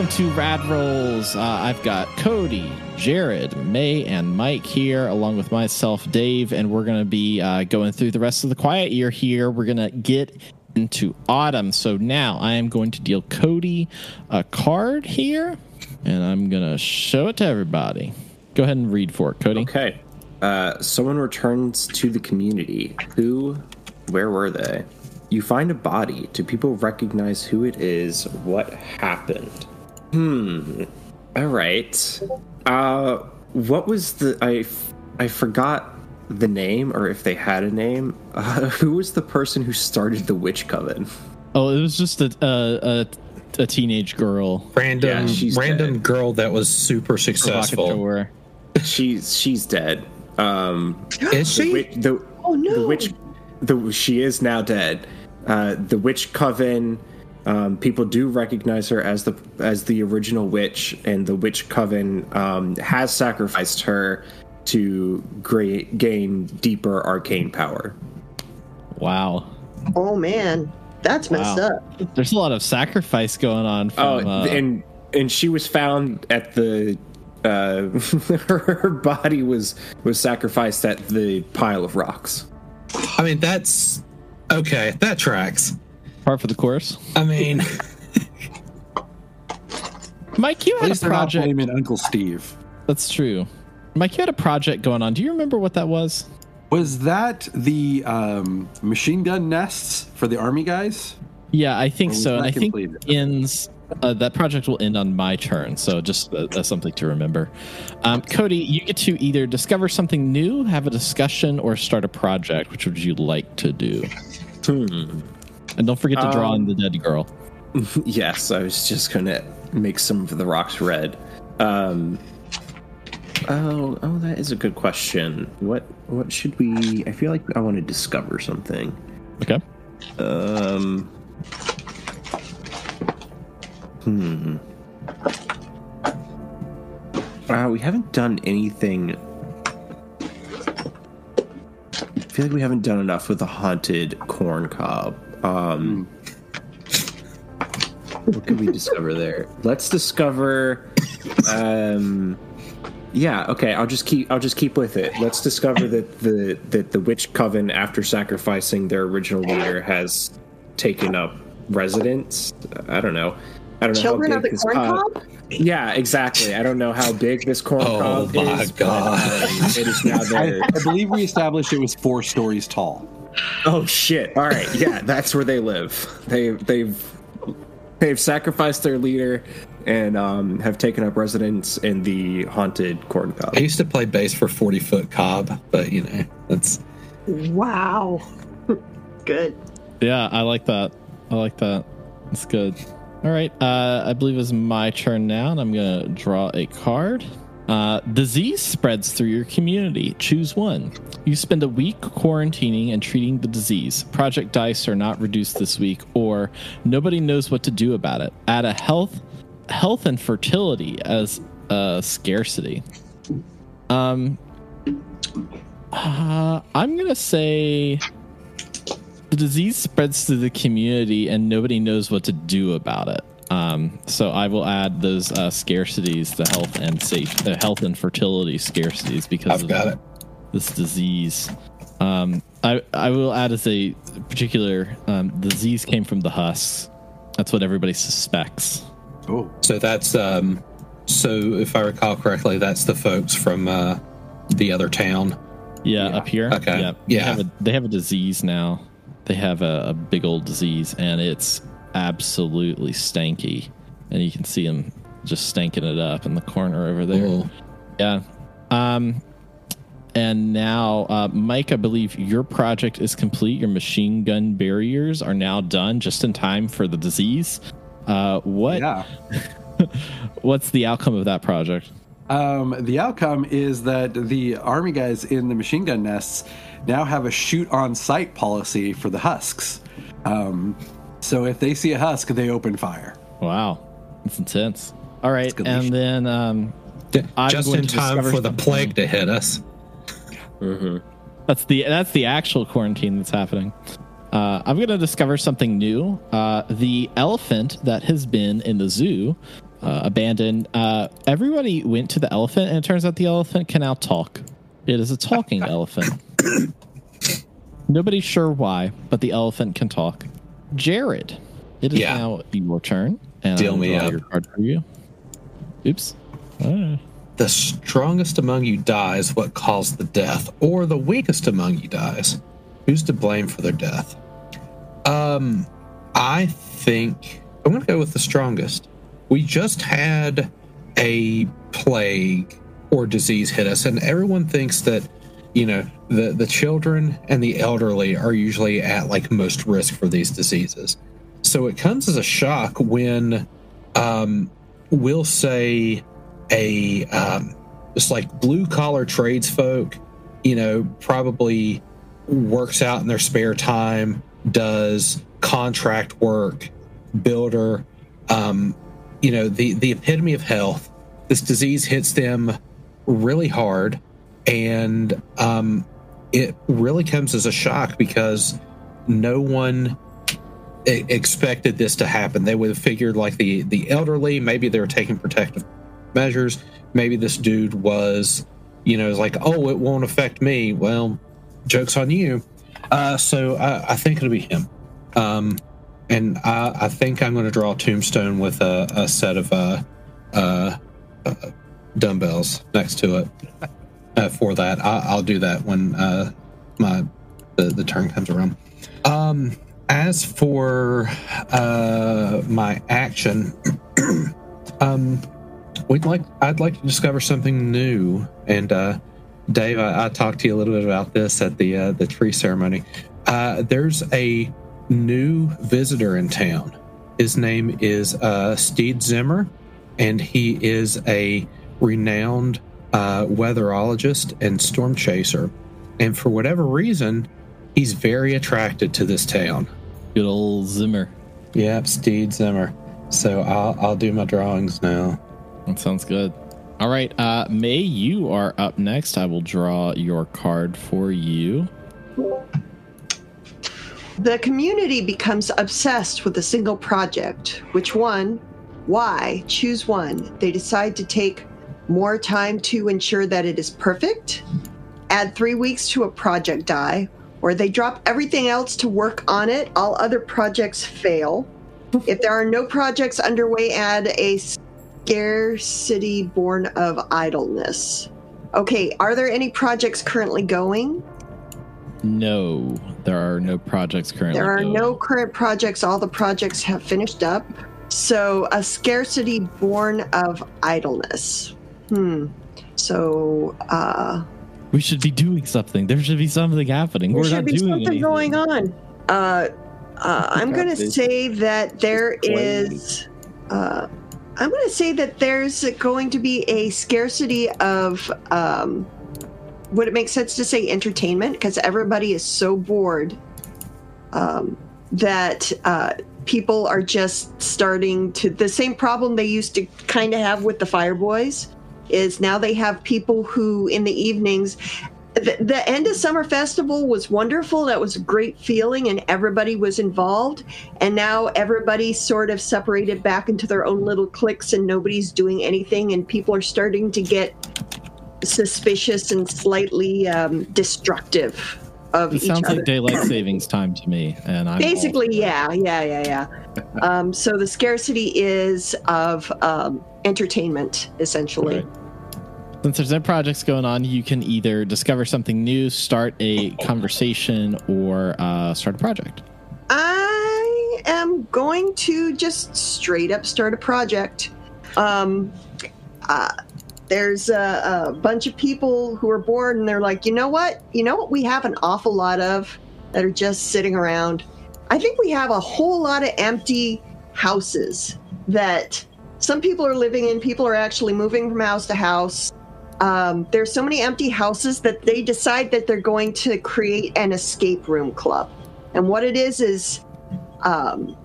welcome to Rad Rolls. Uh, I've got Cody, Jared, May, and Mike here, along with myself, Dave, and we're going to be uh, going through the rest of the quiet year here. We're going to get into autumn. So now I am going to deal Cody a card here, and I'm going to show it to everybody. Go ahead and read for it, Cody. Okay. Uh, someone returns to the community. Who? Where were they? You find a body. Do people recognize who it is? What happened? Hmm. All right. Uh, what was the? I I forgot the name, or if they had a name. Uh, who was the person who started the witch coven? Oh, it was just a a, a, a teenage girl. Random Yeah, she's random dead. girl that was super successful. She's she's dead. Um, Is the she? witch, the, Oh, no. the witch the she is now dead uh the witch coven um people do recognize her as the as the original witch and the witch coven um has sacrificed her to gra- gain deeper arcane power Wow. Oh man, that's messed Wow. up. There's a lot of sacrifice going on oh uh, and and she was found at the uh her, her body was was sacrificed at the pile of rocks I mean, that's okay. That tracks. Part for the course. I mean, Mike, you At had a least they're not project. blaming Uncle Steve. That's true. Mike, you had a project going on. Do you remember what that was? Was that the um, machine gun nests for the army guys? Yeah, I think Or was so, and that I think completed? ends. Uh, that project will end on my turn, so just uh, that's something to remember. Um, Cody, you get to either discover something new, have a discussion, or start a project. Which would you like to do? hmm And don't forget to draw in Um, the dead girl. Yes, I was just gonna make some of the rocks red. Um, oh, oh, that is a good question. What, what should we? I feel like I want to discover something. Okay. Um, hmm. Uh, we haven't done anything. I feel like we haven't done enough with the haunted corn cob. Um, what can we discover there? Let's discover. Um, yeah. Okay. I'll just keep. I'll just keep with it. Let's discover that the that the witch coven, after sacrificing their original leader, has taken up residence. I don't know. I don't know Children how of the corn cob- cob? Yeah, exactly. I don't know how big this corn Oh cob my is. but, God. um, it is now I. I believe we established it was four stories tall. Oh shit! All right, yeah, that's where they live. They they've they've sacrificed their leader and um, have taken up residence in the haunted corn cob. I used to play bass for Forty Foot Cob, but you know, that's Wow. Good. Yeah, I like that. I like that. It's good. All right. Uh, I believe it's my turn now, and I'm going to draw a card. Uh, disease spreads through your community. Choose one. You spend a week quarantining and treating the disease. Project dice are not reduced this week, or nobody knows what to do about it. Add a health, health and fertility as a scarcity. Um, uh, I'm gonna say the disease spreads through the community and nobody knows what to do about it. Um, so I will add those uh, scarcities, the health and safe, the health and fertility scarcities because I've of got it. this disease. Um, I I will add as a particular um, disease came from the husks. That's what everybody suspects. Oh, So that's um. So if I recall correctly, that's the folks from uh, the other town. Yeah, Yeah. up here. Okay. Yeah. Yeah. They have a, they have a disease now. They have a, a big old disease, and it's absolutely stanky. And you can see him just stanking it up in the corner over there. Ooh. Yeah. Um, and now, uh, Mike, I believe your project is complete. Your machine gun barriers are now done, just in time for the disease. Uh, what? yeah. What's the outcome of that project? Um, the outcome is that the army guys in the machine gun nests now have a shoot on sight policy for the husks. Um, so if they see a husk, they open fire. Wow, that's intense. All right, and leash. then um, D- I'm Just going in to time discover for the plague to hit us. hmm That's the that's the actual quarantine that's happening. Uh, I'm going to discover something new. Uh, the elephant that has been in the zoo, uh, abandoned. Uh, everybody went to the elephant, and it turns out the elephant can now talk. It is a talking elephant. Nobody's sure why, but the elephant can talk. Jared, it is Yeah. now your turn. And Deal I'll me draw up. your card for you. Oops. Ah. The strongest among you dies what caused the death, or the weakest among you dies. Who's to blame for their death? Um, I think I'm going to go with the strongest. We just had a plague or disease hit us, and everyone thinks that you know the the children and the elderly are usually at like most risk for these diseases. So it comes as a shock when um, we'll say a um, just like blue collar tradesfolk, you know, probably works out in their spare time, does contract work, builder, um, you know, the the epitome of health. This disease hits them really hard, and um, it really comes as a shock because no one expected this to happen. They would have figured like the the elderly, maybe they were taking protective measures. Maybe this dude was, you know, like, oh, it won't affect me. Well, jokes on you. Uh, so I, I think it'll be him. Um, and I, I think I'm going to draw a tombstone with a, a set of uh, uh, uh, dumbbells next to it. Uh, for that, I, I'll do that when uh, my the, the turn comes around. Um, as for uh, my action, um, we'd like I'd like to discover something new. And uh, Dave, I, I talked to you a little bit about this at the uh, the tree ceremony. Uh, there's a new visitor in town. His name is uh, Steed Zimmer, and he is a renowned uh, weatherologist and storm chaser. And for whatever reason, he's very attracted to this town. Good old Zimmer. Yep, Steed Zimmer. So I'll I'll do my drawings now. That sounds good. All right, uh, May, you are up next. I will draw your card for you. The community becomes obsessed with a single project. Which one? Why? Choose one. They decide to take more time to ensure that it is perfect, add three weeks to a project die, or they drop everything else to work on it. All other projects fail. If there are no projects underway, add a scarcity born of idleness. Okay, are there any projects currently going? No, there are no projects currently. There are going. no current projects. All the projects have finished up. So, a scarcity born of idleness. Hmm. So, uh, We should be doing something. There should be something happening. there We're should not be doing something anything. going on. Uh, uh, I'm going to say that there is. Uh, I'm going to say that there's going to be a scarcity of. Um, would it make sense to say entertainment? Because everybody is so bored um, that uh, people are just starting to. The same problem they used to kind of have with the Fireboys is now they have people who, in the evenings, the, the end of summer festival was wonderful. That was a great feeling and everybody was involved. And now everybody sort of separated back into their own little cliques and nobody's doing anything. And people are starting to get suspicious and slightly um, destructive of It sounds other. like daylight savings time to me, and all- basically yeah yeah yeah yeah. Um, so the scarcity is of um, entertainment essentially. Right. Since there's no projects going on, you can either discover something new, start a conversation, or uh, start a project. I am going to just straight up start a project. Um, uh, there's a, a bunch of people who are bored and they're like, you know what? You know what we have an awful lot of that are just sitting around? I think we have a whole lot of empty houses that some people are living in. People are actually moving from house to house. Um, there's so many empty houses that they decide that they're going to create an escape room club. And what it is is um,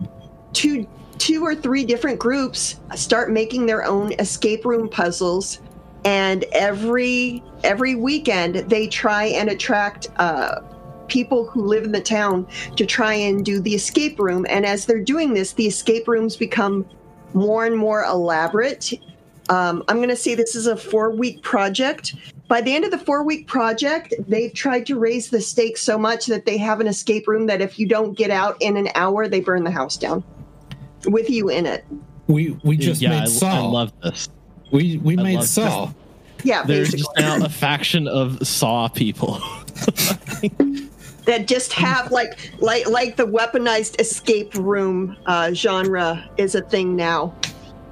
two two or three different groups start making their own escape room puzzles and every every weekend they try and attract uh, people who live in the town to try and do the escape room. And as they're doing this, the escape rooms become more and more elaborate. Um, I'm going to say this is a four week project. By the end of the four week project, they've tried to raise the stakes so much that they have an escape room that if you don't get out in an hour, they burn the house down with you in it. We we just yeah, made I, I Saw. love this. we we I made love Saw. Yeah, There's basically. just now a faction of Saw people. that just have like like like the weaponized escape room uh, genre is a thing now.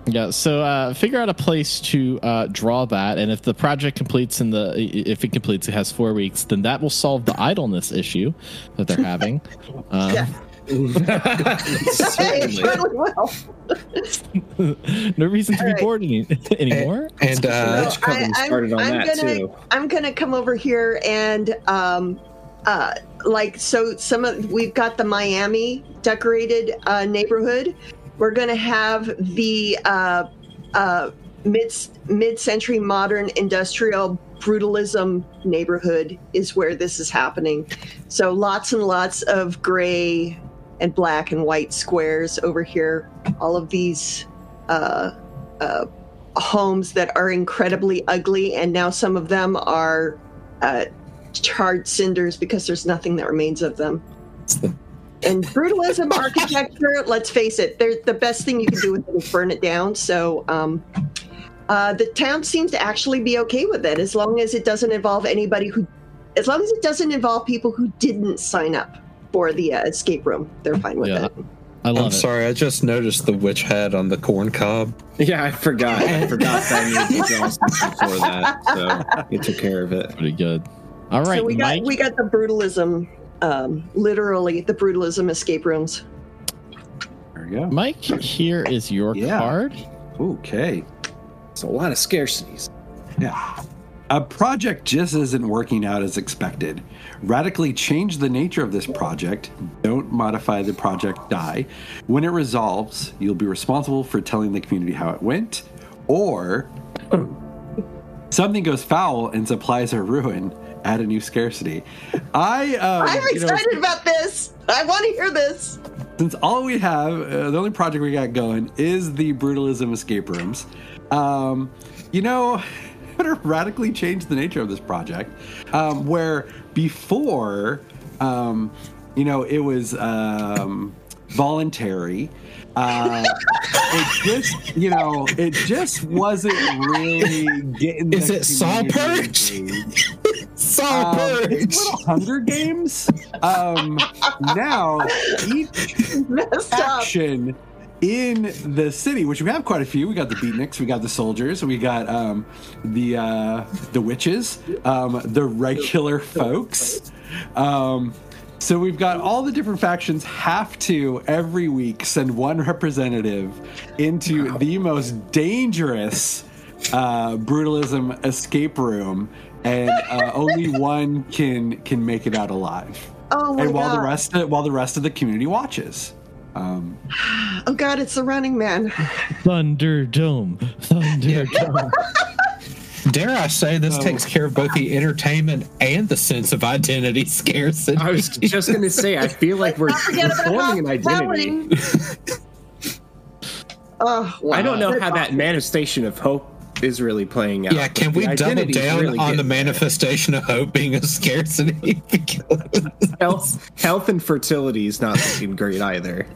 Yeah, so uh, figure out a place to uh, draw that, and if the project completes in the if it completes, it has four weeks, then that will solve the idleness issue that they're having. Um, Yeah. It Certainly. totally will. no reason to be All right. bored any, anymore. And uh, Rich Coven started on that gonna, too. I'm gonna come over here and um, uh, like so some of we've got the Miami decorated uh, neighborhood. We're gonna have the uh, uh, mid mid century modern industrial brutalism neighborhood is where this is happening. So lots and lots of gray and black and white squares over here. All of these. Uh, uh, homes that are incredibly ugly, and now some of them are uh, charred cinders because there's nothing that remains of them. And brutalism architecture, let's face it, they're, the best thing you can do with it is burn it down. So um, uh, the town seems to actually be okay with it as long as it doesn't involve anybody who, as long as it doesn't involve people who didn't sign up for the uh, escape room. They're fine with Yeah. it. I love I'm it. sorry, I just noticed the witch head on the corn cob. Yeah, I forgot. I forgot that I needed to before that, so you took care of it. Pretty good. All right, so we got Mike. we got the brutalism, um, literally the brutalism escape rooms. There we go. Mike, here is your Yeah. card. Okay. It's a lot of scarcities. Yeah. A project just isn't working out as expected. Radically change the nature of this project. Don't modify the project die. When it resolves, you'll be responsible for telling the community how it went. Or something goes foul and supplies are ruined. Add a new scarcity. I um, I'm you know, excited about this. I want to hear this. since all we have, uh, the only project we got going is the brutalism escape rooms. Um, you know, I'm gonna radically change the nature of this project. Um, where before, um, you know, it was um, voluntary. Uh, it just, you know, it just wasn't really getting. Is the it Saw community Purge? Engaged. Saw Um, Purge! little Hunger Games. Um, now each Messed up. faction in the city, which we have quite a few. We got the beatniks, we got the soldiers, we got um, the uh, the witches, um, the regular folks. Um, so we've got all the different factions have to every week send one representative into the most dangerous uh, brutalism escape room, and uh, only one can can make it out alive. Oh my and while god! the rest of, while the rest of the community watches. Um, oh god, it's the Running Man. Thunderdome. Thunderdome. Dare I say this Oh. takes care of both the entertainment and the sense of identity scarcity? I was just going to say, I feel like we're, Not forget we're about forming an identity. hospitality. oh, wow. I don't know how that manifestation of hope is really playing out. yeah, can we the double down really on the getting there. manifestation of hope being a scarcity? Health, health and fertility is not looking great either.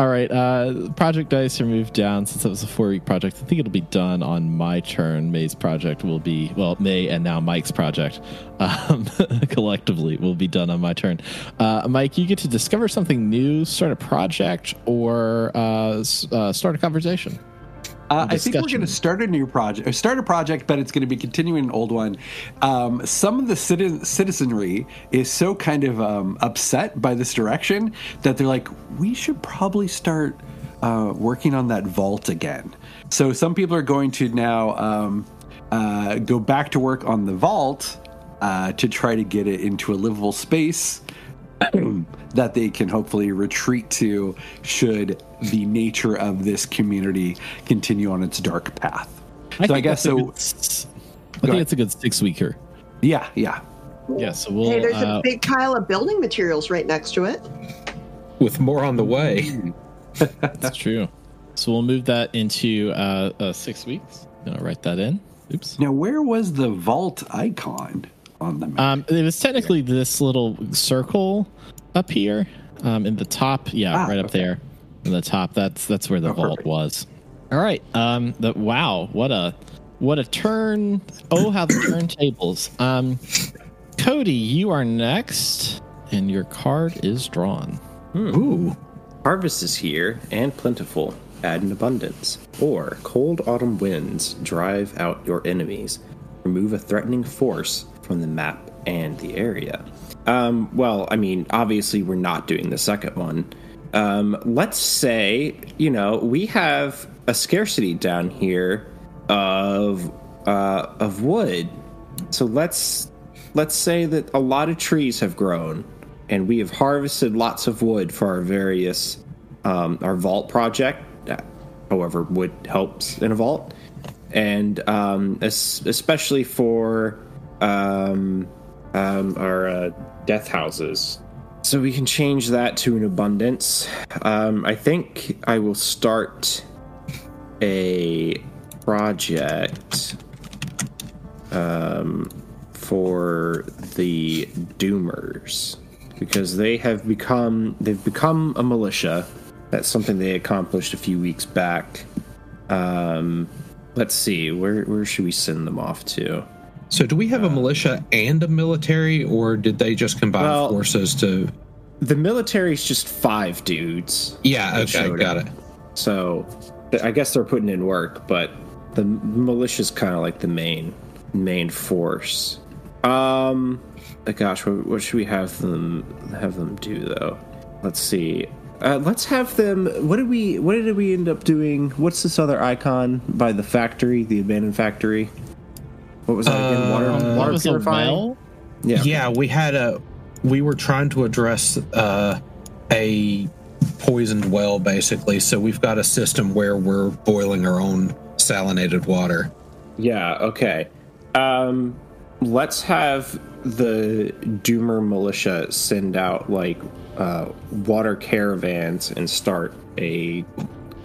All right, uh, project dice are moved down since it was a four week project. I think it'll be done on my turn. May's project will be, well, May and now Mike's project um, collectively will be done on my turn. Uh, Mike, you get to discover something new, start a project, or uh, uh, start a conversation. Uh, I think we're going to start a new project, or start a project, but it's going to be continuing an old one. Um, some of the citi- citizenry is so kind of um, upset by this direction that they're like, we should probably start uh, working on that vault again. So some people are going to now um, uh, go back to work on the vault uh, to try to get it into a livable space that they can hopefully retreat to should the nature of this community continue on its dark path. so I think guess so. good s- I Go think ahead. it's a good six weeker. Yeah, yeah. Yeah, so we'll. hey, there's uh, a big pile of building materials right next to it. With more on the way. That's true. So we'll move that into uh, uh, six weeks. Gonna write that in. Oops. Now, where was the vault icon on the map? Um, it was technically this little circle up here, um, in the top. Yeah, Ah, right up okay. there, in the top. That's that's where the Oh, vault perfect. was. All right. Um. The wow. What a what a turn. Oh, how the turntables. Um, Cody, you are next, and your card is drawn. Ooh. Harvest is here and plentiful, add an abundance. Or cold autumn winds drive out your enemies. Remove a threatening force from the map and the area. Um, well, I mean, obviously, we're not doing the second one. Um, let's say, you know, we have a scarcity down here of uh, of wood. So let's let's say that a lot of trees have grown, and we have harvested lots of wood for our various um, our vault project. However, wood helps in a vault, and um, es- especially for um, um, our uh, death houses. So we can change that to an abundance. Um, I think I will start a project um, for the Doomers because they have become they've become a militia. That's something they accomplished a few weeks back. Um, let's see where where should we send them off to? So do we have a militia and a military, or did they just combine Well- forces to? The military's just five dudes. Yeah. Okay. Got up. it. So I guess they're putting in work, but the militia's kind of like the main main force. Um, uh, gosh, what, what should we have them have them do though? Let's see. Uh, let's have them. What did we? What did we end up doing? What's this other icon by the factory, the abandoned factory? What was that again? Water, Uh, What water was purifying. well? Yeah. Yeah, we had a. We were trying to address uh, a poisoned well, basically. So we've got a system where we're boiling our own salinated water. Yeah, okay. Um let's have the Doomer militia send out like uh water caravans and start a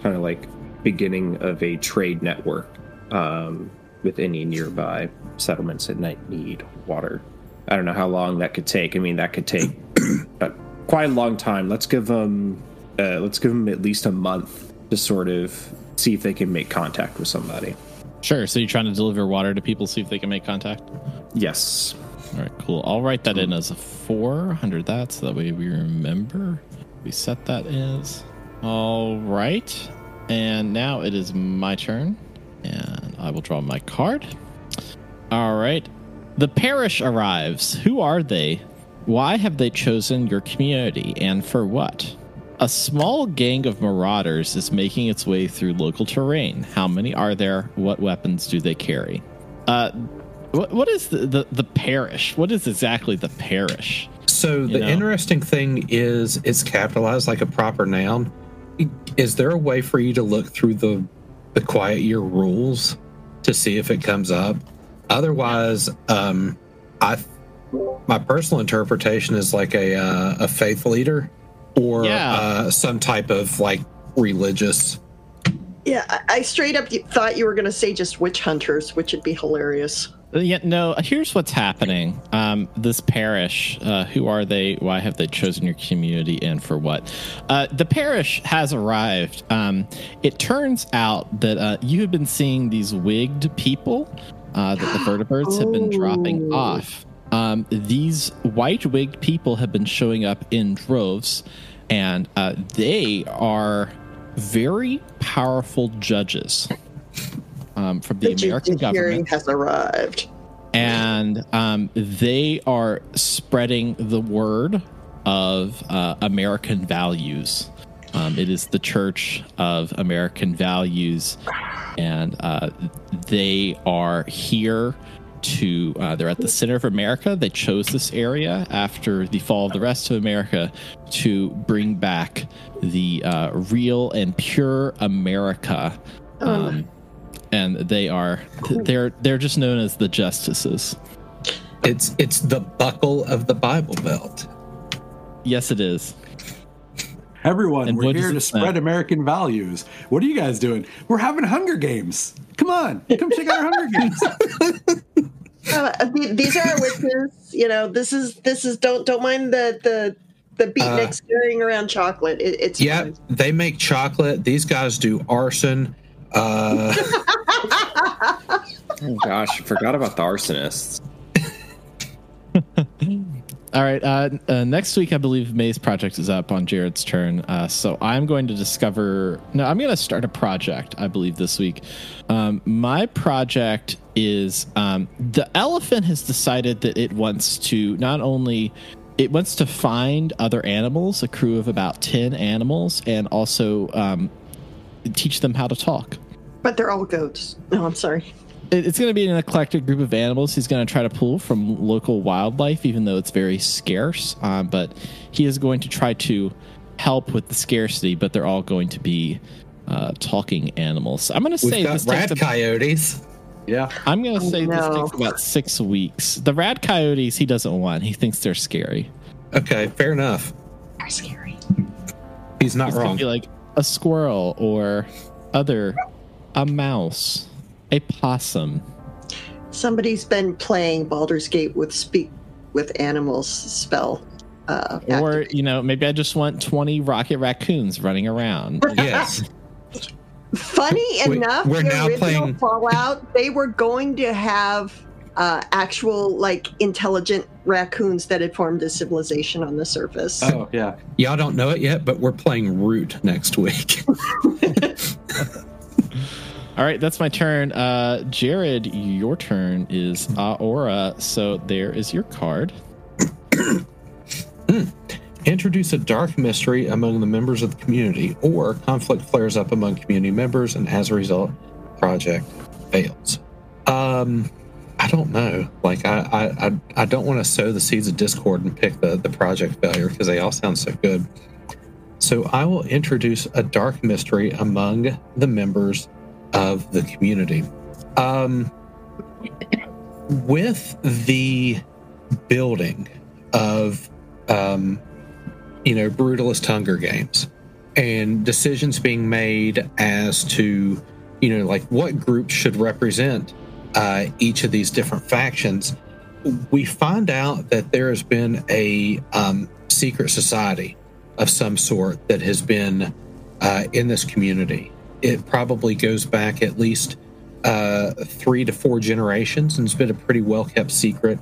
kind of like beginning of a trade network um with any nearby settlements that might need water. I don't know how long that could take. I mean, that could take uh, quite a long time. Let's give them uh, let's give them at least a month to sort of see if they can make contact with somebody. Sure. So you're trying to deliver water to people, see if they can make contact. Yes. All right, cool. I'll write that in as a 400 that so that way we remember. We set that as. All right. And now it is my turn. And I will draw my card. All right. The parish arrives. Who are they? Why have they chosen your community and for what? A small gang of marauders is making its way through local terrain. How many are there? What weapons do they carry? Uh, what, what is the, the, the parish? What is exactly the parish? So the know? interesting thing is it's capitalized like a proper noun. Is there a way for you to look through the the quiet year rules to see if it comes up? Otherwise, um, I my personal interpretation is like a uh, a faith leader or Yeah. uh, some type of like religious. Yeah, I, I straight up thought you were going to say just witch hunters, which would be hilarious. Uh, Yeah, no. Here's what's happening. Um, this parish. Uh, who are they? Why have they chosen your community, and for what? Uh, the parish has arrived. Um, it turns out that uh, you have been seeing these wigged people uh, that the vertibirds have been dropping Oh. off. Um, these white wigged people have been showing up in droves, and uh, they are very powerful judges um, from the, The American government hearing has arrived. and um, they are spreading the word of uh, American values. Um, it is the Church of American Values, and uh, they are here to. Uh, they're at the center of America. They chose this area after the fall of the rest of America to bring back the uh, real and pure America. Um, and they are they're they're just known as the justices. It's it's the buckle of the Bible Belt. Yes, it is. Everyone, And we're here to it say? spread American values. What are you guys doing? We're having Hunger Games. Come on, come check out our Hunger Games. Uh, these are our witches. You know, this is this is don't don't mind the the the beatniks carrying around chocolate. It, it's Yeah, they make chocolate. These guys do arson. Uh, Oh gosh, I forgot about the arsonists. All right. Uh, uh, next week, I believe May's project is up on Jared's turn. Uh, so I'm going to discover. No, I'm going to start a project. I believe this week. Um, my project is um, the elephant has decided that it wants to not only it wants to find other animals, a crew of about ten animals, and also um, teach them how to talk. But they're all goats. No, I'm sorry. It's going to be an eclectic group of animals. He's going to try to pull from local wildlife, even though it's very scarce. Um, but he is going to try to help with the scarcity. But they're all going to be uh, talking animals. I'm going to say we've got this rad takes. A, coyotes. Yeah, I'm going to say this No. takes about six weeks. The rad coyotes he doesn't want. He thinks they're scary. Okay, fair enough. They're scary. He's not It's going wrong. to be like a squirrel or other, a mouse, a possum. Somebody's been playing Baldur's Gate with speak with animals spell. Uh, Or, active. you know, maybe I just want 20 rocket raccoons running around. yes. funny enough, we're the now original playing- Fallout, they were going to have uh, actual like intelligent raccoons that had formed a civilization on the surface. oh yeah. Y'all don't know it yet, but we're playing Root next week. All right, that's my turn. Uh, Jared, your turn is Aura. So there is your card. Introduce a dark mystery among the members of the community, or conflict flares up among community members, and as a result, project fails. Um, I don't know. Like, I, I, I don't want to sow the seeds of discord and pick the the project failure because they all sound so good. So I will introduce a dark mystery among the members of the community. Um, with the building of um, you know, brutalist Hunger Games and decisions being made as to, you know, like what groups should represent uh, each of these different factions, we find out that there has been a um, secret society of some sort that has been uh, in this community. It probably goes back at least uh, three to four generations and it's been a pretty well kept secret.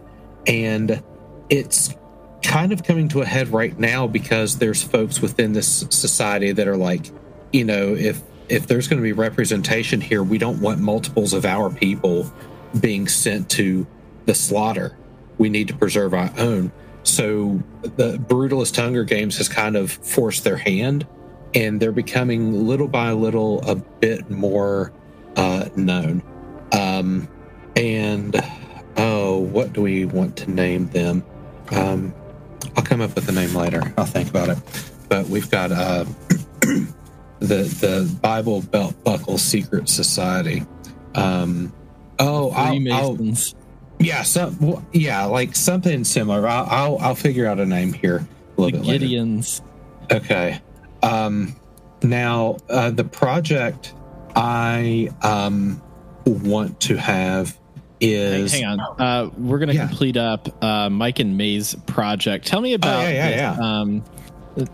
And it's kind of coming to a head right now because there's folks within this society that are like, you know, if if there's going to be representation here, we don't want multiples of our people being sent to the slaughter. We need to preserve our own. So the brutalist Hunger Games has kind of forced their hand, and they're becoming little by little a bit more uh, known. Um, and oh, what do we want to name them? Um, I'll come up with a name later. I'll think about it. But we've got uh, the the Bible Belt Buckle Secret Society. Um, oh, I'll, I'll, yeah, some, yeah, like something similar. I'll, I'll I'll figure out a name here a The little bit later. Gideons. Okay. Um, now, uh, the project I um, want to have Hang, is. hang on. Uh, we're going to Yeah. complete up uh, Mike and May's project. Tell me about yeah, yeah, this, yeah. Um,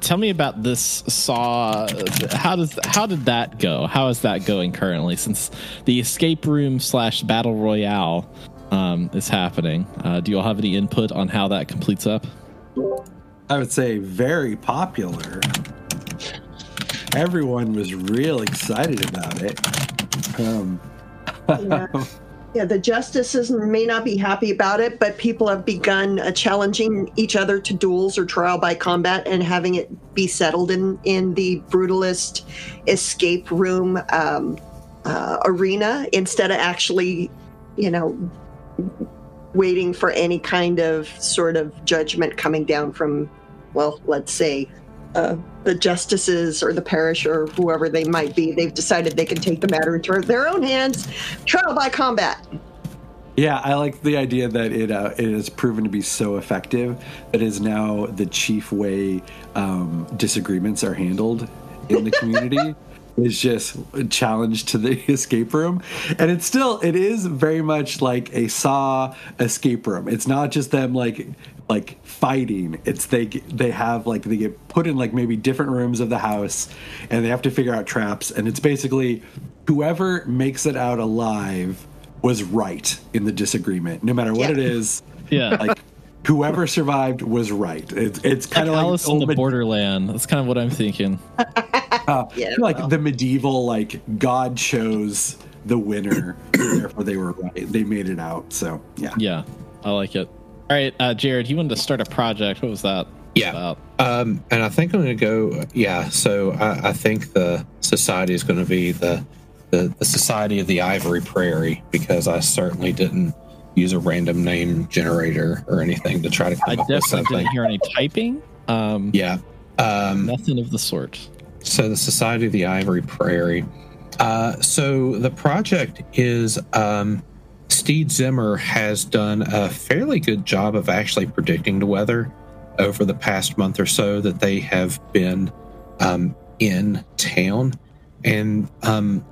tell me about this saw. How does how did that go? How is that going currently? Since the escape room slash battle royale um, is happening, uh, do you all have any input on how that completes up? I would say very popular. Everyone was real excited about it. Um, Yeah. Yeah, the justices may not be happy about it, but people have begun uh, challenging each other to duels or trial by combat and having it be settled in in the brutalist escape room um, uh, arena instead of actually, you know, waiting for any kind of sort of judgment coming down from, well, let's say. Uh, the justices or the parish or whoever they might be, they've decided they can take the matter into their own hands trial by combat. Yeah, I like the idea that it uh, it has proven to be so effective that is now the chief way um, disagreements are handled in the community. is just a challenge to the escape room and it's still it is very much like a saw escape room it's not just them like like fighting it's they they have like they get put in like maybe different rooms of the house and they have to figure out traps and it's basically whoever makes it out alive was right in the disagreement no matter what Yeah. it is Yeah. like whoever survived was right it's, it's kind of like like Alice in the med- Borderland. That's kind of what I'm thinking. uh, Yeah, like well. the medieval like god chose the winner therefore they were right they made it out so yeah Yeah, I like it. All right, uh, Jared, you wanted to start a project. What was that? Yeah. About? Um, and I think I'm going to go. Yeah. So I, I think the society is going to be the, the the Society of the Ivory Prairie because I certainly didn't use a random name generator or anything to try to I come up with definitely something. didn't hear any typing. Um, Yeah. Um, Nothing of the sort. so the Society of the Ivory Prairie. Uh, so the project is um, Steed Zimmer has done a fairly good job of actually predicting the weather over the past month or so that they have been um, in town, and um,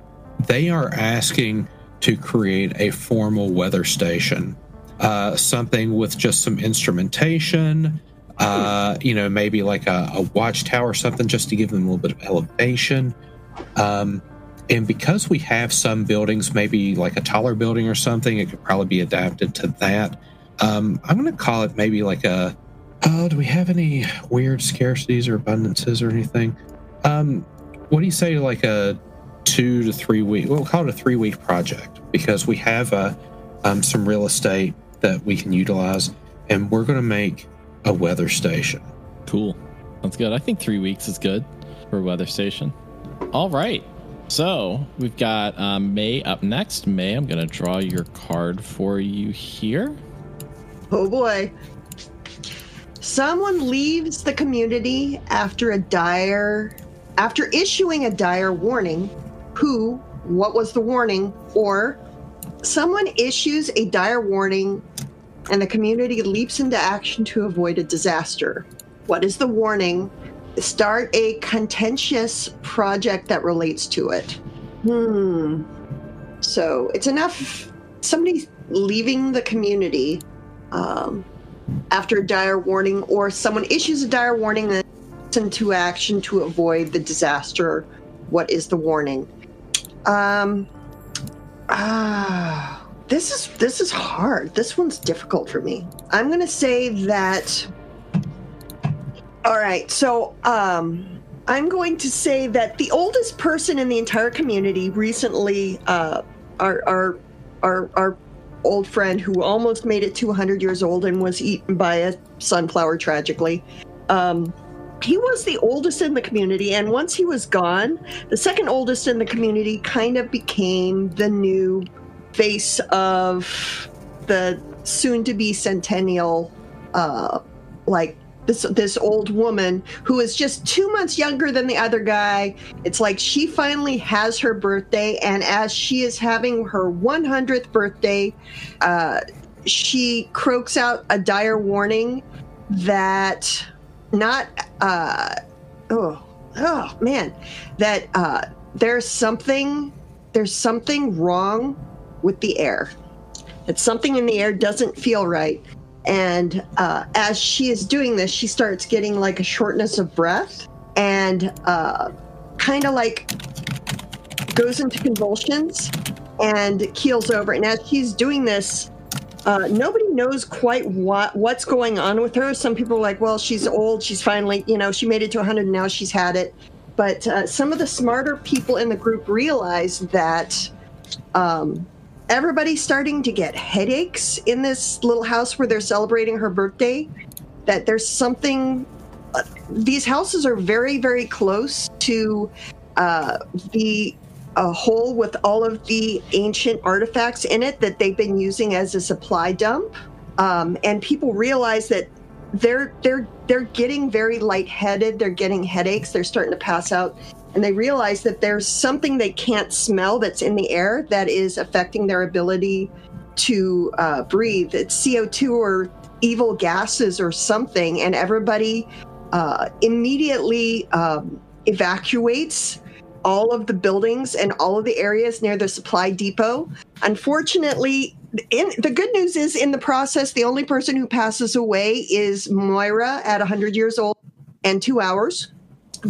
they are asking to create a formal weather station, uh, something with just some instrumentation uh, you know, maybe like a, a watchtower or something just to give them a little bit of elevation. Um, and because we have some buildings, maybe like a taller building or something, it could probably be adapted to that. Um, I'm going to call it maybe like a. Oh, do we have any weird scarcities or abundances or anything? Um, what do you say like a two to three week? We'll call it a three week project because we have uh, um, some real estate that we can utilize, and we're going to make a weather station. Cool. That's good. I think three weeks is good for a weather station. All right. So we've got um, May up next. May, I'm going to draw your card for you here. Oh boy. Someone leaves the community after a dire after issuing a dire warning. Who, what was the warning? Or someone issues a dire warning and the community leaps into action to avoid a disaster. What is the warning? Start a contentious project that relates to it. Hmm. So it's enough somebody leaving the community um, after a dire warning, or someone issues a dire warning and into action to avoid the disaster. What is the warning? Um, ah, this is this is hard. This one's difficult for me. I'm to say that. All right, so um, I'm going to say that the oldest person in the entire community recently, uh, our our our our old friend who almost made it to 100 years old and was eaten by a sunflower tragically. Um, he was the oldest in the community, and once he was gone, the second oldest in the community kind of became the new face of the soon-to-be centennial, uh, like this this old woman who is just two months younger than the other guy. It's like she finally has her birthday, and as she is having her 100th birthday, uh, she croaks out a dire warning that not uh, oh oh man that uh, there's something there's something wrong with the air. That something in the air doesn't feel right. And uh, as she is doing this, she starts getting like a shortness of breath and uh, kind of like goes into convulsions and keels over. And as she's doing this, uh, nobody knows quite what what's going on with her. Some people are like, well, she's old. She's finally, you know, she made it to 100 and now. She's had it. But uh, some of the smarter people in the group realize that um, everybody's starting to get headaches in this little house where they're celebrating her birthday. That there's something. Uh, these houses are very, very close to uh, the a hole with all of the ancient artifacts in it that they've been using as a supply dump. Um, and people realize that they're they're they're getting very lightheaded. They're getting headaches. They're starting to pass out, and they realize that there's something they can't smell that's in the air that is affecting their ability to uh, breathe. It's CO2 or evil gases or something, and everybody uh, immediately um, evacuates all of the buildings and all of the areas near the supply depot. Unfortunately, in, the good news is in the process, the only person who passes away is Moira at 100 years old and two hours.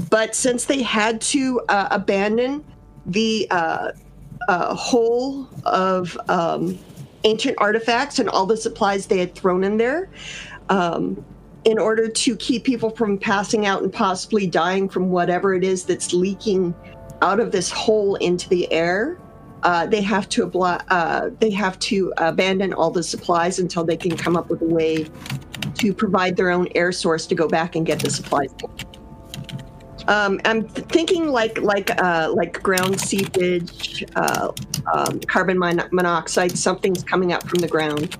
But since they had to uh, abandon the uh, uh, whole of um, ancient artifacts and all the supplies they had thrown in there, um, in order to keep people from passing out and possibly dying from whatever it is that's leaking out of this hole into the air, uh, they have to abli- uh, they have to abandon all the supplies until they can come up with a way to provide their own air source to go back and get the supplies. Um, I'm th- thinking like like uh, like ground seepage, uh, um, carbon mon- monoxide. Something's coming up from the ground.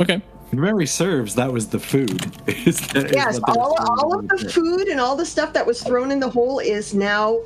Okay. Memory serves, that was the food. Is that- Yes, all, all of the there. food and all the stuff that was thrown in the hole is now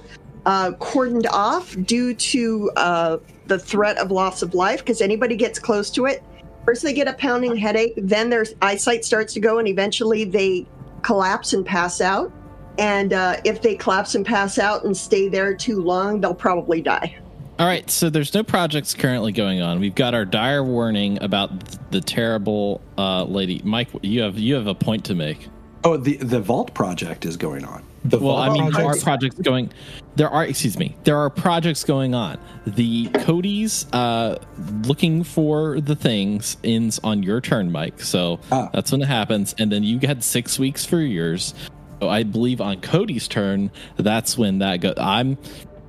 uh, cordoned off due to uh, the threat of loss of life. Because anybody gets close to it, first they get a pounding headache, then their eyesight starts to go, and eventually they collapse and pass out. And uh, if they collapse and pass out and stay there too long, they'll probably die. All right, so there's no projects currently going on. We've got our dire warning about the terrible uh, lady. Mike, you have you have a point to make. Oh, the the vault project is going on. The Well, I mean, there are projects going. There are, excuse me, there are projects going on. The Cody's uh, looking for the things ends on your turn, Mike. So Ah. that's when it happens, and then you had six weeks for yours. So I believe on Cody's turn, that's when that goes. I'm.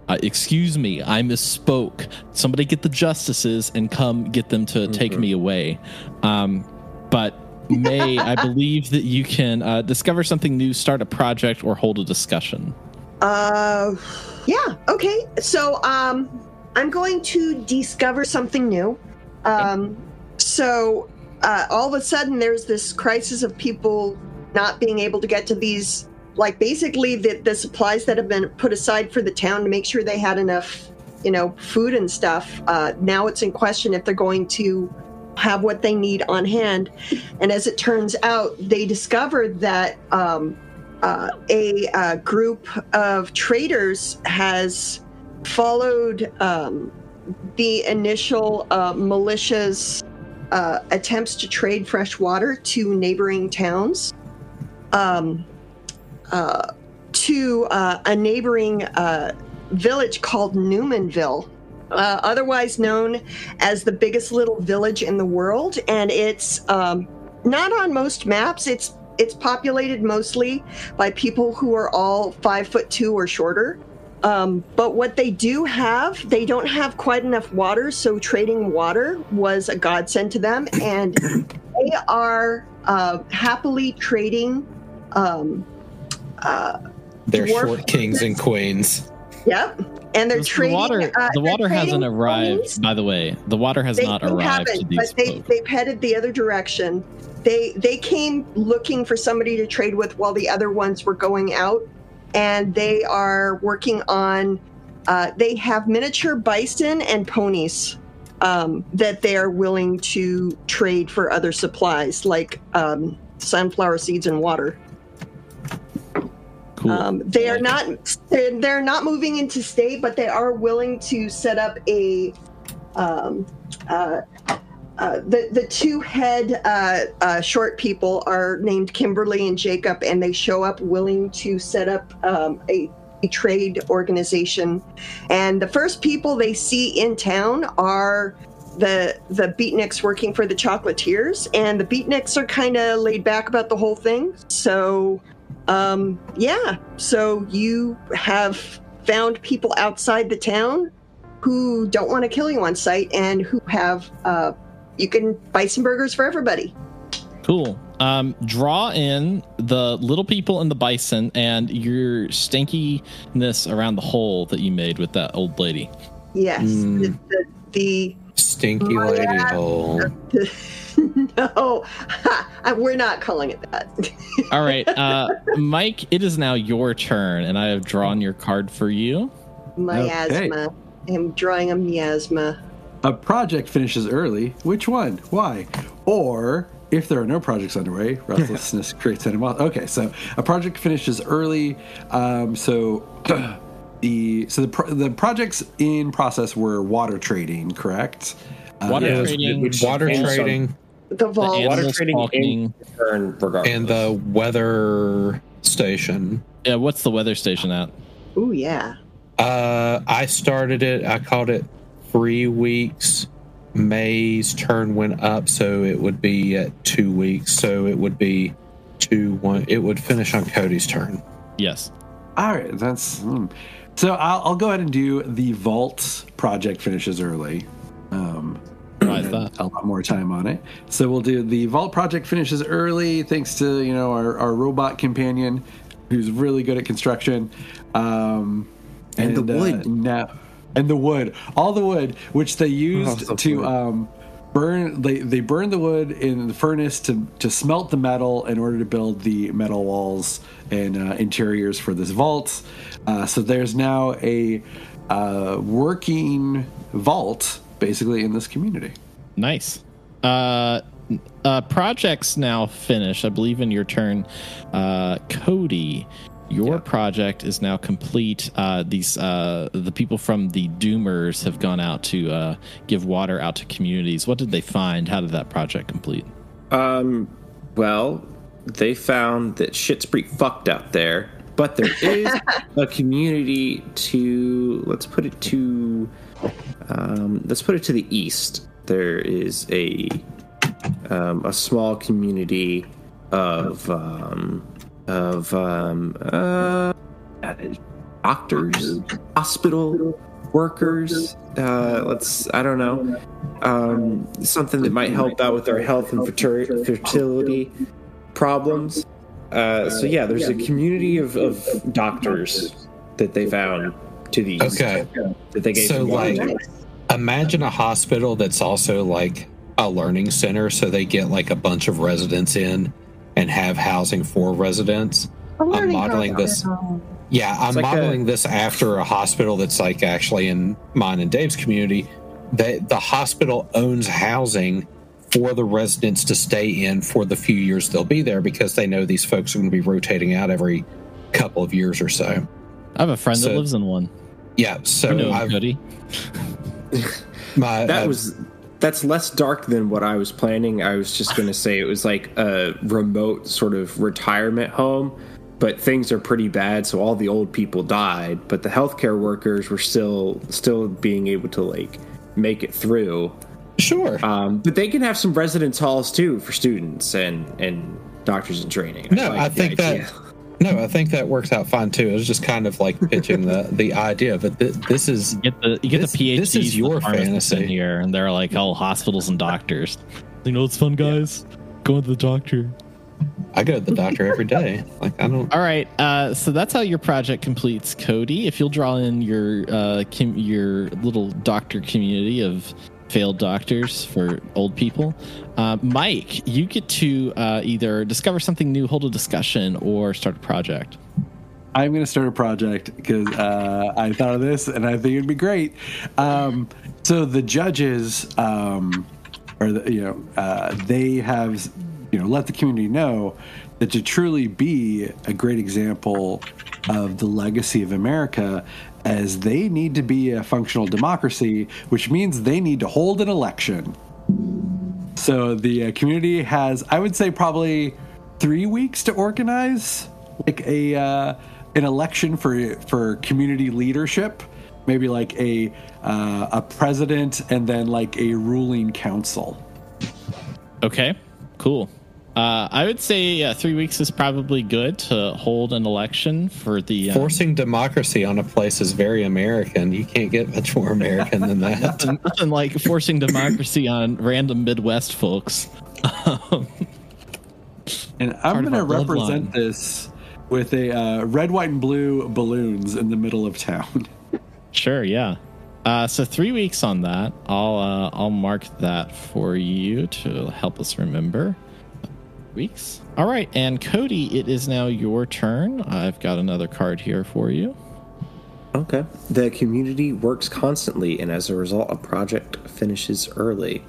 Uh, excuse me, I misspoke. Somebody get the justices and come get them to take me away. Um, but May, I believe that you can uh, discover something new, start a project, or hold a discussion. Uh, yeah. Okay. So, um, I'm going to discover something new. Um, so, uh, all of a sudden, there's this crisis of people not being able to get to these, like basically the the supplies that have been put aside for the town to make sure they had enough, you know, food and stuff. Uh, now it's in question if they're going to have what they need on hand. And as it turns out, they discovered that. Um, uh, a uh, group of traders has followed um, the initial uh, militia's uh, attempts to trade fresh water to neighboring towns um, uh, to uh, a neighboring uh, village called Newmanville. Uh, otherwise known as the biggest little village in the world, and it's um, not on most maps. It's it's populated mostly by people who are all five foot two or shorter. Um, but what they do have, they don't have quite enough water, so trading water was a godsend to them, and they are uh, happily trading. Um, uh, They're dwarf short kings and queens. yep, and they're the trading. water, uh, the they're water hasn't arrived. ponies. By the way, the water has They, not they arrived to haven't, these but they folk. they've headed the other direction. They they came looking for somebody to trade with while the other ones were going out, and they are working on. Uh, they have miniature bison and ponies um, that they are willing to trade for other supplies like um, sunflower seeds and water. Cool. Um, they are not they're, they're not moving into state, but they are willing to set up a um, uh, uh, the the two head uh, uh, short people are named Kimberly and Jacob, and they show up willing to set up um, a, a trade organization. And the first people they see in town are the the beatniks working for the chocolatiers, and the beatniks are kind of laid back about the whole thing. So um, yeah, so you have found people outside the town who don't want to kill you on sight and who have uh, you can buy some burgers for everybody. Cool. Um, draw in the little people and the bison and your stinkiness around the hole that you made with that old lady. Yes, Mm. the, the, the Stinky Oh, lady yeah. hole. no, ha, we're not calling it that. All right, uh, Mike, it is now your turn, and I have drawn your card for you. Miasma. I'm drawing a miasma. a project finishes early, which one? Why? Or if there are no projects underway, restlessness creates animosity. Okay, so a project finishes early. Um, so the so the pro- the projects in process were water trading, correct? Uh, Water Yeah, trading, with water trading The vault. The Water trading talking. in turn, regardless. and the weather station. Yeah, what's the weather station at? Oh yeah. Uh, I started it. I called it three weeks. May's turn went up, so it would be at two weeks. So it would be two one. It would finish on Cody's turn. Yes. All right, that's hmm. So. I'll, I'll go ahead and do the vault project finishes early. Um, Why is that? a lot more time on it. So we'll do the vault project finishes early, thanks to you know our, our robot companion, who's really good at construction, um, And the uh, wood. now, and the wood, all the wood which they used so to um, burn. They they burned the wood in the furnace to to smelt the metal in order to build the metal walls and uh, interiors for this vault. Uh, so there's now a uh, working vault basically in this community. Nice. Uh, uh, projects now finished. I believe in your turn, uh, Cody. Your Yeah. project is now complete. Uh, these uh, the people from the Doomers have gone out to uh, give water out to communities. What did they find? How did that project complete? Um, well, they found that shit's pretty fucked out there, but there is a community to let's put it to um, let's put it to the east. There is a um, a small community of um, of um, uh, doctors, hospital workers. Uh, let's I don't know um, something that might help out with our health and fertility problems. Uh, so yeah, there's a community of, of doctors that they found to the east Okay. that they gave So, some like- to. Imagine a hospital that's also like a learning center, so they get like a bunch of residents in and have housing for residents. I'm modeling this. Yeah, I'm like modeling this after a hospital that's like actually in mine and Dave's community. That the hospital owns housing for the residents to stay in for the few years they'll be there because they know these folks are going to be rotating out every couple of years or so. I have a friend that lives in one. Yeah, I so know I've, Cody. my That uh, was that's less dark than what I was planning. I was just gonna say it was like a remote sort of retirement home, but things are pretty bad. So all the old people died, but the healthcare workers were still still being able to like make it through. Sure. Um, but they can have some residence halls too for students and and doctors in training. No, like I think idea. that no, I think that works out fine too. It was just kind of like pitching the the idea, but th- this is You get the you get This- the PhDs. this is and the your pharmacists in fantasy. here, and they're like all hospitals and doctors. You know, it's fun, guys. Going to the doctor. I go to the doctor every day. Like I don't. All right, uh, so that's how your project completes, Cody. If you'll draw in your uh, com- your little doctor community of failed doctors for old people, uh, Mike, you get to uh, either discover something new, hold a discussion, or start a project. I'm going to start a project because uh, I thought of this and I think it'd be great. Um, so the judges, um, or the, you know, uh, they have you know let the community know that to truly be a great example of the legacy of America, as they need to be a functional democracy, which means they need to hold an election. So the uh, community has, I would say, probably three weeks to organize like a uh, an election for for community leadership. Maybe like a uh, a president and then like a ruling council. Okay, cool. Uh, I would say uh, three weeks is probably good to hold an election for the. Uh, Forcing democracy on a place is very American. You can't get much more American than that. nothing, nothing like forcing democracy on random Midwest folks. Um, And I'm going to represent bloodline. this with a uh, red, white, and blue balloons in the middle of town. Sure, yeah. Uh, so three weeks on that. I'll uh, I'll mark that for you to help us remember. Weeks. All right, and Cody, it is now your turn. I've got another card here for you. Okay. The community works constantly, and as a result, a project finishes early.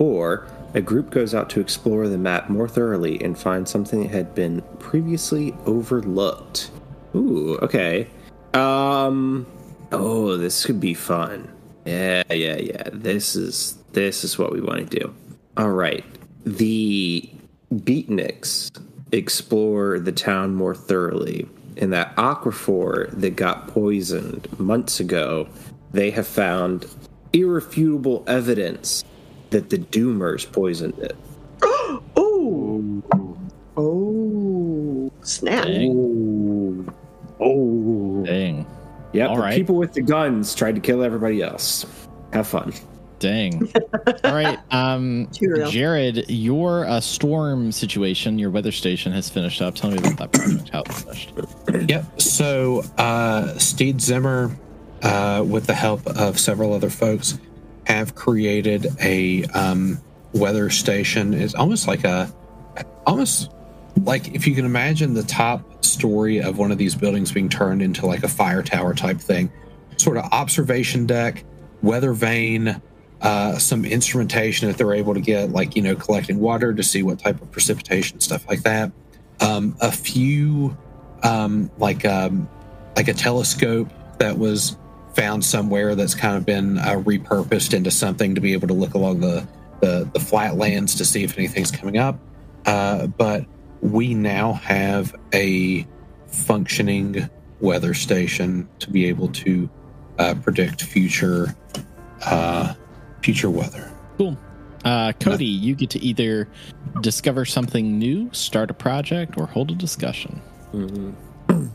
Or a group goes out to explore the map more thoroughly and find something that had been previously overlooked. Ooh, okay. Um. Oh, this could be fun. Yeah, yeah, yeah. This is this is what we want to do. All right. The beatniks explore the town more thoroughly. In that aquifer that got poisoned months ago, they have found irrefutable evidence that the Doomers poisoned it. Oh, oh, snap! Dang. Oh. Dang. Yep, All the right. people with the guns tried to kill everybody else. Have fun. Dang. All right. Um, Jared, your uh, storm situation, your weather station has finished up. Tell me about that project. How it finished. Yep. So uh, Steed Zimmer, uh, with the help of several other folks, have created a um, weather station. It's almost like a, almost like if you can imagine the top story of one of these buildings being turned into like a fire tower type thing, sort of observation deck, weather vane. Uh, some instrumentation that they're able to get, like you know, collecting water to see what type of precipitation, stuff like that. Um, a few um, like um, like a telescope that was found somewhere that's kind of been uh, repurposed into something to be able to look along the the, the flatlands to see if anything's coming up. Uh, but we now have a functioning weather station to be able to uh, predict future uh, future weather. Cool. Uh, Cody, you get to either discover something new, start a project, or hold a discussion.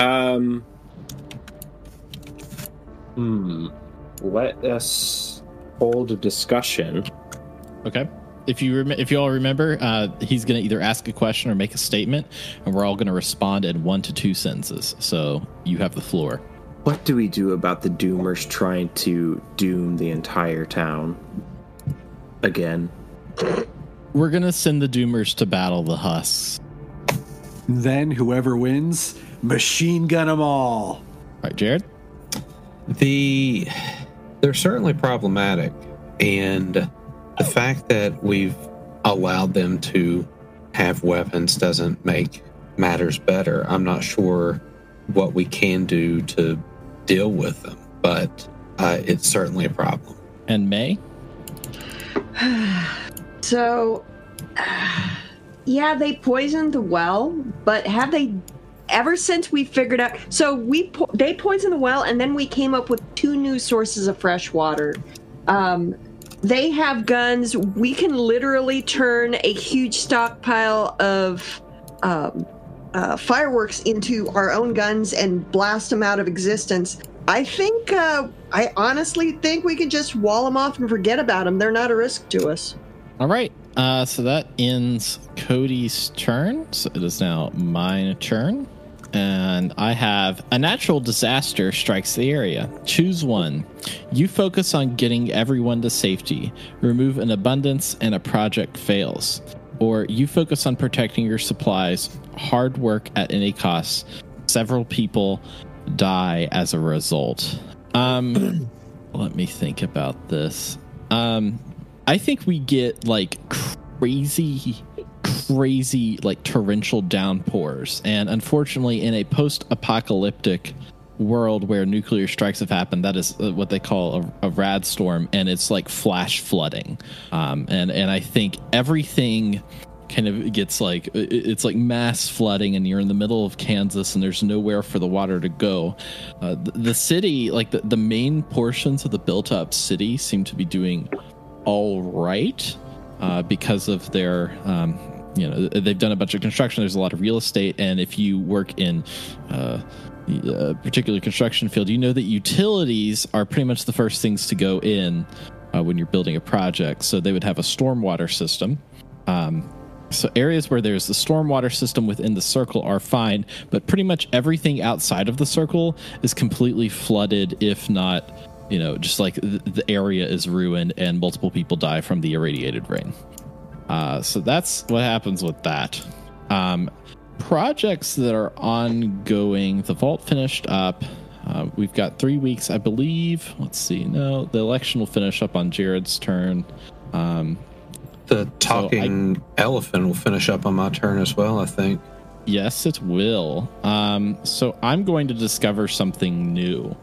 Um. Hmm. Let us hold a discussion. Okay. If you rem- if you all remember, uh, he's going to either ask a question or make a statement, and we're all going to respond in one to two sentences. So you have the floor. What do we do about the Doomers trying to doom the entire town? Again. We're going to send the Doomers to battle the Husks. Then whoever wins, machine gun them all. All right, Jared. The they're certainly problematic, and the fact that we've allowed them to have weapons doesn't make matters better. I'm not sure what we can do to deal with them, but uh, it's certainly a problem. And May. So, yeah, they poisoned the well, but have they ever since we figured out? So we po- they poisoned the well, and then we came up with two new sources of fresh water. Um, they have guns. We can literally turn a huge stockpile of um, uh, fireworks into our own guns and blast them out of existence. I think, uh, I honestly think we can just wall them off and forget about them. They're not a risk to us. All right. Uh, so that ends Cody's turn. So it is now my turn. And I have a natural disaster strikes the area. Choose one. You focus on getting everyone to safety. Remove an abundance and a project fails. Or you focus on protecting your supplies. Hard work at any cost. Several people die as a result. Um, let me think about this. Um, I think we get like crazy, crazy, like torrential downpours. And unfortunately, in a post apocalyptic world where nuclear strikes have happened, that is uh, what they call a, a rad storm. And it's like flash flooding. Um, and, and I think everything kind of gets like it's like mass flooding and you're in the middle of kansas and there's nowhere for the water to go uh, the, the city like the, the main portions of the built up city seem to be doing all right uh, because of their um, you know they've done a bunch of construction there's a lot of real estate and if you work in uh, a particular construction field you know that utilities are pretty much the first things to go in uh, when you're building a project so they would have a stormwater system um, so areas where there's the stormwater system within the circle are fine, but pretty much everything outside of the circle is completely flooded, if not, you know, just like the, the area is ruined and multiple people die from the irradiated rain. Uh, so that's what happens with that. Um, projects that are ongoing, the vault finished up. Uh, we've got three weeks, I believe. Let's see. No, the election will finish up on Jared's turn. Um, The talking elephant will finish up on my turn as well, I think. Yes, it will. Um, so I'm going to discover something new.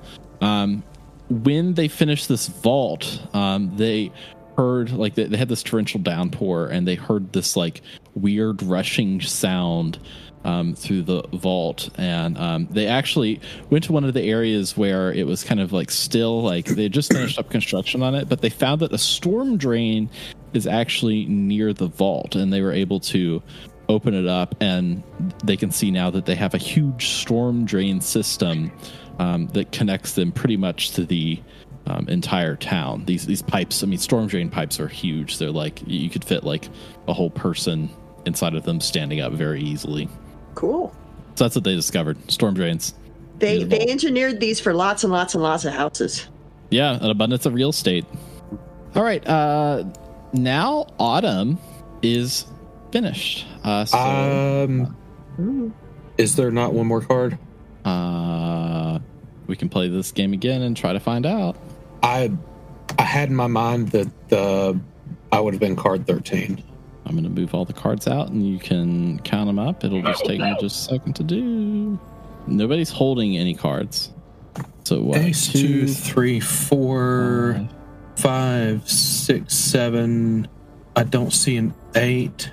Um, when they finish this vault, um, they heard like they, they had this torrential downpour, and they heard this like weird rushing sound um, through the vault, and um, they actually went to one of the areas where it was kind of like still like they just finished up construction on it, but they found that a storm drain is actually near the vault, and they were able to open it up and they can see now that they have a huge storm drain system um, that connects them pretty much to the um, entire town. These these pipes, I mean, storm drain pipes are huge. They're like you could fit like a whole person inside of them standing up very easily. Cool. So that's what they discovered: storm drains. They Beautiful. they engineered these for lots and lots and lots of houses. Yeah, an abundance of real estate. All right, uh, now autumn is finished. Uh, so Um, Mm. is there not one more card? uh, we can play this game again and try to find out. I I had in my mind that the I would have been card thirteen. I'm going to move all the cards out and you can count them up. It'll just take me just a second to do. Nobody's holding any cards. So what? Ace two, three, four, five, six, seven. I don't see an eight.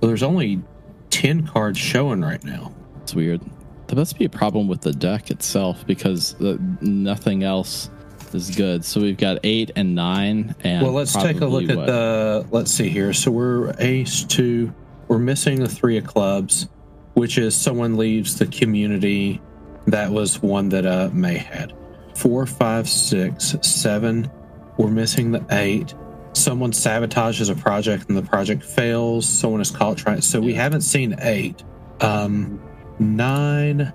Well, there's only ten cards showing right now. It's weird. There must be a problem with the deck itself because uh, nothing else is good. So we've got eight and nine. And well, let's take a look at the. Let's see here. So we're ace two. We're missing the three of clubs, which is someone leaves the community. That was one that uh May had. Four, five, six, seven. We're missing the eight. Someone sabotages a project and the project fails. Someone is caught trying. So we haven't seen eight. Um, nine.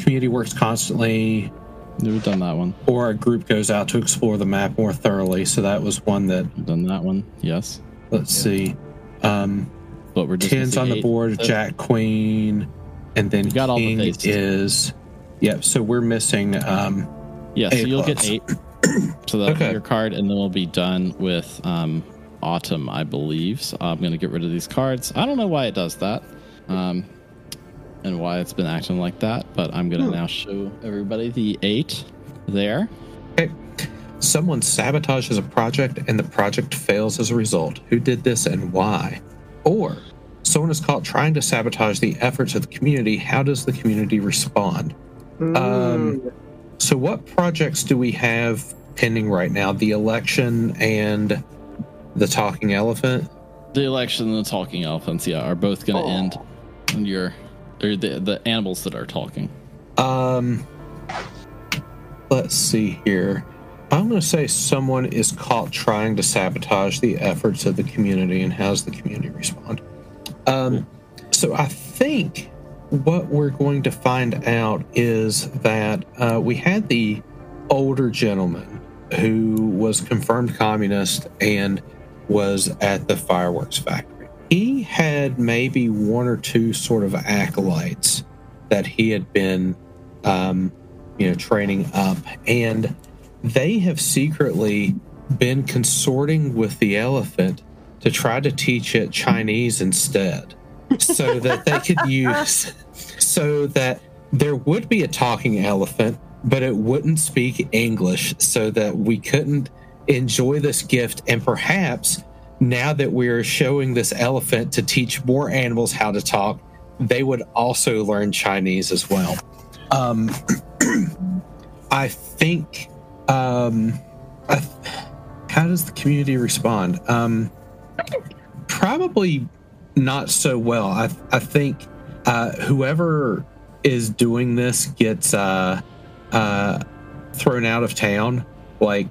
Community works constantly We've done that one. or a group goes out to explore the map more thoroughly. So that was one that We've done that one. Yes. let's see. Um But we're just tens missing on the board, So- Jack Queen, and then got all the King faces. is Yep, so we're missing um Yeah, so you'll clubs. get eight. so that'll Okay. be your card, and then we'll be done with um, autumn, I believe. So I'm going to get rid of these cards. I don't know why it does that, um, and why it's been acting like that, but I'm going to now show everybody the eight there. okay. Someone sabotages a project and the project fails as a result. Who did this and why? Or someone is caught trying to sabotage the efforts of the community. How does the community respond? Um, so, what projects do we have pending right now? The election and the talking elephant. The election and the talking elephants, yeah, are both going to end. And your, or the the animals that are talking. Um, let's see here. I'm going to say someone is caught trying to sabotage the efforts of the community, and how does the community respond? Um, so I think what we're going to find out is that uh, we had the older gentleman who was confirmed communist and was at the fireworks factory. He had maybe one or two sort of acolytes that he had been, um, you know, training up, and they have secretly been consorting with the elephant to try to teach it Chinese instead, so that they could use, so that there would be a talking elephant, but it wouldn't speak English, so that we couldn't enjoy this gift, and perhaps now that we're showing this elephant to teach more animals how to talk, they would also learn Chinese as well. Um, I think. Um, I, how does the community respond? Um, probably not so well. I, I think uh, whoever is doing this gets uh, uh, thrown out of town. Like,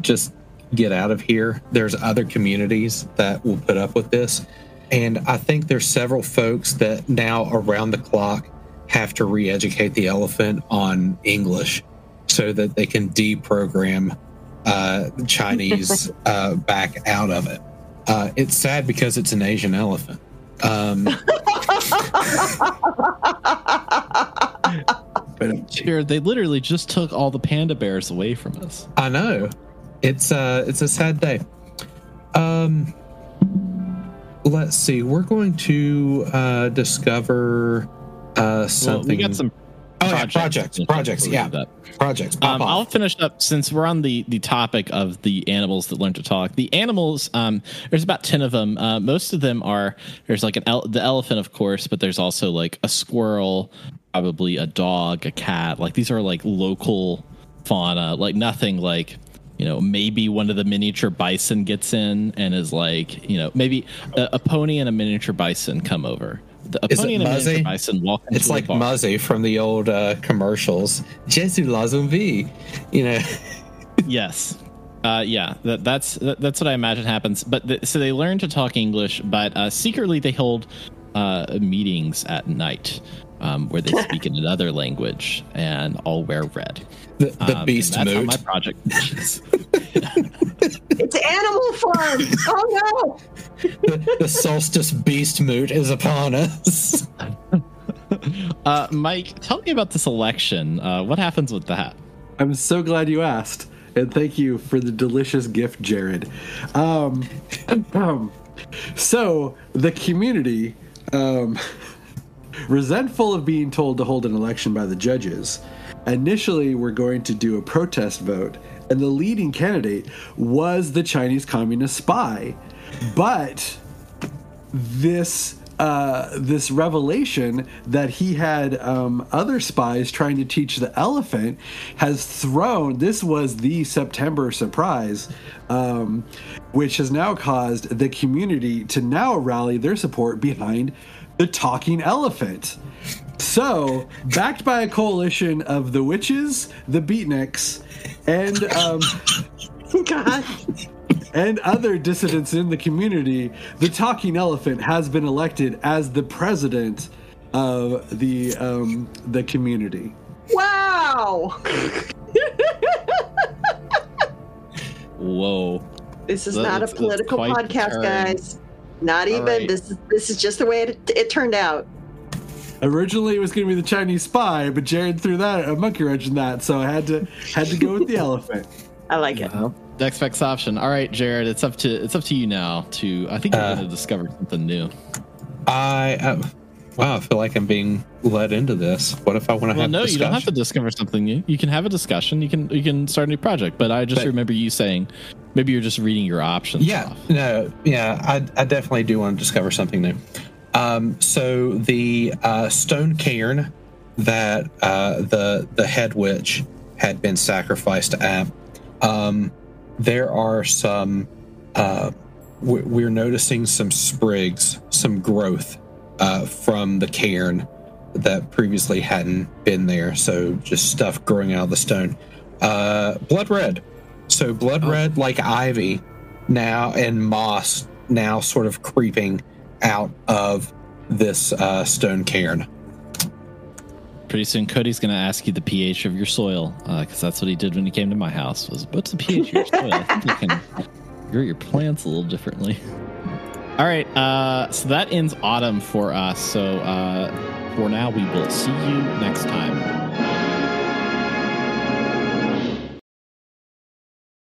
just get out of here. There's other communities that will put up with this. And I think there's several folks that now around the clock have to re educate the elephant on English so that they can deprogram uh, Chinese uh, back out of it. Uh, it's sad because it's an Asian elephant. Um, But Jared, they literally just took all the panda bears away from us. I know. It's uh it's a sad day. Um let's see. We're going to uh discover uh Well, something we got some Oh, yeah, projects, finish up projects, yeah. projects. Um. I'll finish up since we're on the the topic of the animals that learn to talk. The animals, um, there's about ten of them. Uh, most of them are there's like an el- the elephant, of course, but there's also like a squirrel, probably a dog, a cat. Like these are like local fauna. Like nothing like you know maybe one of the miniature bison gets in and is like you know maybe a, a pony and a miniature bison come over. The, a Is pony it and a miniature bison walk. into it's like. Muzzy from the old uh, commercials. Jesu la zombie. You know. Yes. Uh, yeah, that, that's that, that's what I imagine happens. But th- so they learn to talk English, but uh, secretly they hold uh, meetings at night um, where they speak in another language and all wear red. The, the Um, beast and that's how mood. my project. It's Animal Farm. Oh no! the, the solstice beast mood is upon us. uh, Mike, tell me about this election. Uh, what happens with that? I'm so glad you asked, and thank you for the delicious gift, Jared. Um, um, so the community, um, resentful of being told to hold an election by the judges, initially we were going to do a protest vote, and the leading candidate was the Chinese Communist spy, but this uh, this revelation that he had um, other spies trying to teach the elephant has thrown. This was the September surprise, um, which has now caused the community to now rally their support behind the talking elephant. So, backed by a coalition of the witches, the beatniks, and um, God. and other dissidents in the community, the talking elephant has been elected as the president of the um, the community. Wow. Whoa. This is That- not a it's- it's political podcast, guys. Not even. right. This is this is just the way it, it turned out. Originally, it was going to be the Chinese spy, but Jared threw that a monkey wrench in that, so I had to had to go with the elephant. I like it. Next best option. All right, Jared, it's up to it's up to you now. To I think you're Uh, going to discover something new. I uh, wow, I feel like I'm being led into this. What if I want to Well, have no, a you don't have to discover something new. You can have a discussion. You can you can start a new project. But I just But- remember you saying maybe you're just reading your options. Yeah, off. no, yeah, I, I definitely do want to discover something new. Um, so the uh, stone cairn that uh, the the head witch had been sacrificed at, um, there are some. Uh, we- we're noticing some sprigs, some growth uh, from the cairn that previously hadn't been there. So just stuff growing out of the stone. Uh, blood red. So blood red, like ivy, now and moss now sort of creeping out of this uh, stone cairn. Pretty soon, Cody's going to ask you the pH of your soil because that's what he did when he came to my house. Was what's the pH of your soil? I think you can grow your plants a little differently. All right, uh, so that ends autumn for us. So uh, for now, we will see you next time.